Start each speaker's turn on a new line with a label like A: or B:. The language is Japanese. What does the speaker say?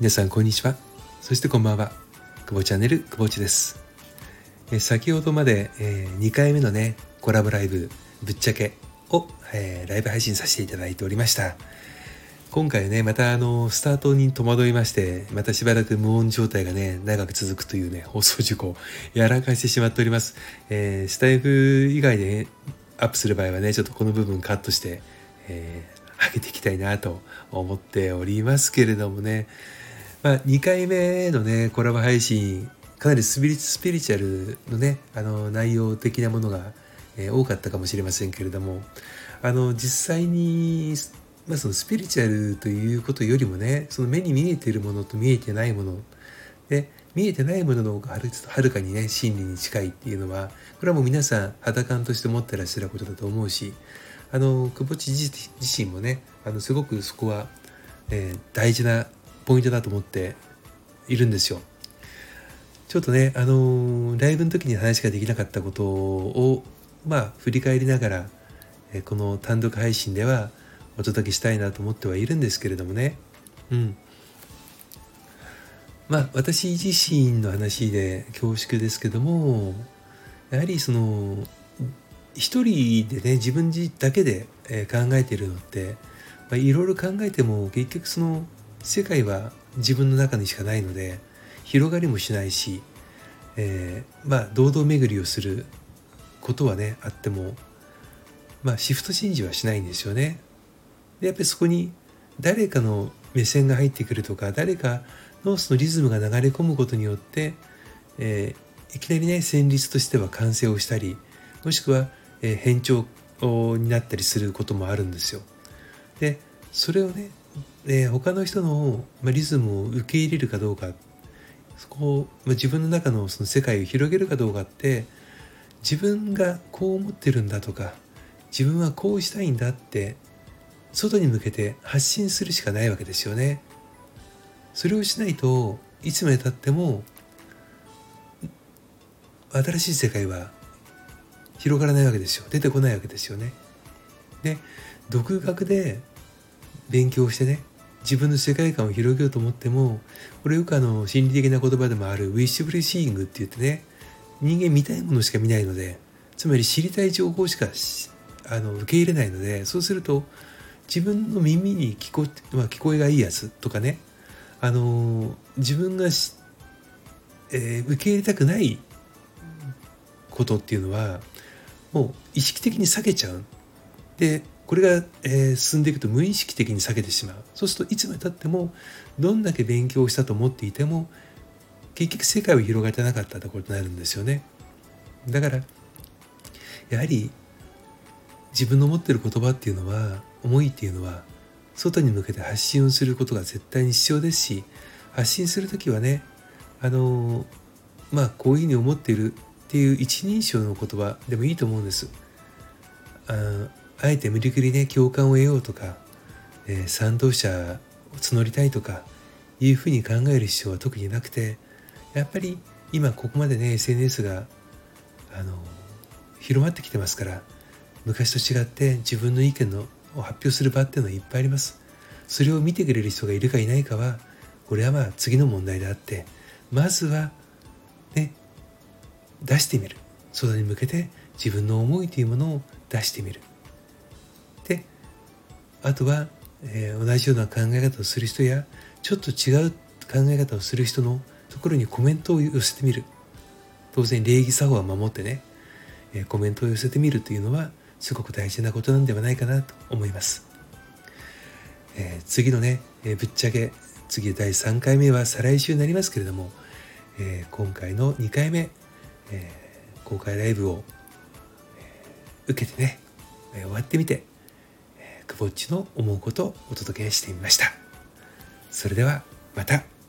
A: 皆さんこんにちは。そしてこんばんは。久保チャンネル久保地です。え先ほどまで、えー、2回目のねコラボライブぶっちゃけを、えー、ライブ配信させていただいておりました。今回ねまたあのスタートに戸惑いましてまたしばらく無音状態がね長く続くというね放送事故をやらかしてしまっております、えー、スタイフ以外で、ね、アップする場合はねちょっとこの部分カットして、えー、上げていきたいなと思っておりますけれどもね。まあ、2回目のねコラボ配信かなりスピリスピリチュアルのねあの内容的なものが、えー、多かったかもしれませんけれどもあの実際に、まあ、そのスピリチュアルということよりもねその目に見えているものと見えてないもので見えてないものの方がはるかにね真理に近いっていうのはこれはもう皆さん肌感として持ってらっしゃることだと思うしあの久保地自身もねあのすごくそこは、えー、大事なポイントだと思っているんですよ。ちょっとね、あのー、ライブの時に話ができなかったことを、まあ、振り返りながら、えこの単独配信ではお届けしたいなと思ってはいるんですけれどもね。うん。まあ、私自身の話で恐縮ですけども、やはりその、一人でね、自分だけで考えてるのって、いろいろ考えても結局その世界は自分の中にしかないので広がりもしないし、えー、まあ堂々巡りをすることはねあってもまあシフトチェンジはしないんですよね。でやっぱりそこに誰かの目線が入ってくるとか誰かのそのリズムが流れ込むことによって、えー、いきなりね旋律としては完成をしたりもしくは、えー、変調になったりすることもあるんですよ。でそれをねで他の人の、まリズムを受け入れるかどうかそこを、ま自分の中のその世界を広げるかどうかって自分がこう思ってるんだとか自分はこうしたいんだって外に向けて発信するしかないわけですよね。それをしないといつまでたっても新しい世界は広がらないわけですよ出てこないわけですよね。で独学で勉強してね自分の世界観を広げようと思ってもこれよくあの心理的な言葉でもあるウィッシュブルシーイングって言ってね人間見たいものしか見ないのでつまり知りたい情報しかあの受け入れないのでそうすると自分の耳に聞こ,、まあ、聞こえがいいやつとかねあの自分が、えー、受け入れたくないことっていうのはもう意識的に避けちゃう。でこれが、えー、進んでいくと無意識的に避けてしまうそうするといつまでたってもどんだけ勉強したと思っていても結局世界を広がってなかったところになるんですよねだからやはり自分の持ってる言葉っていうのは思いっていうのは外に向けて発信をすることが絶対に必要ですし発信する時はねあのまあこういうふうに思っているっていう一人称の言葉でもいいと思うんです。ああえて無理くりね共感を得ようとか、えー、賛同者を募りたいとかいうふうに考える必要は特になくてやっぱり今ここまでね SNS があの広まってきてますから昔と違って自分の意見のを発表する場っていうのはいっぱいあります。それを見てくれる人がいるかいないかはこれはまあ次の問題であってまずはね出してみる。外に向けて自分の思いというものを出してみる。であとは、えー、同じような考え方をする人やちょっと違う考え方をする人のところにコメントを寄せてみる。当然礼儀作法は守ってね、えー、コメントを寄せてみるというのはすごく大事なことなんではないかなと思います、えー、次のね、えぶっちゃけ次第3回目は再来週になりますけれども、え今回の2回目、え公開ライブを、え受けてね、え終わってみてくぼっちの思うことをお届けしてみました。それではまた。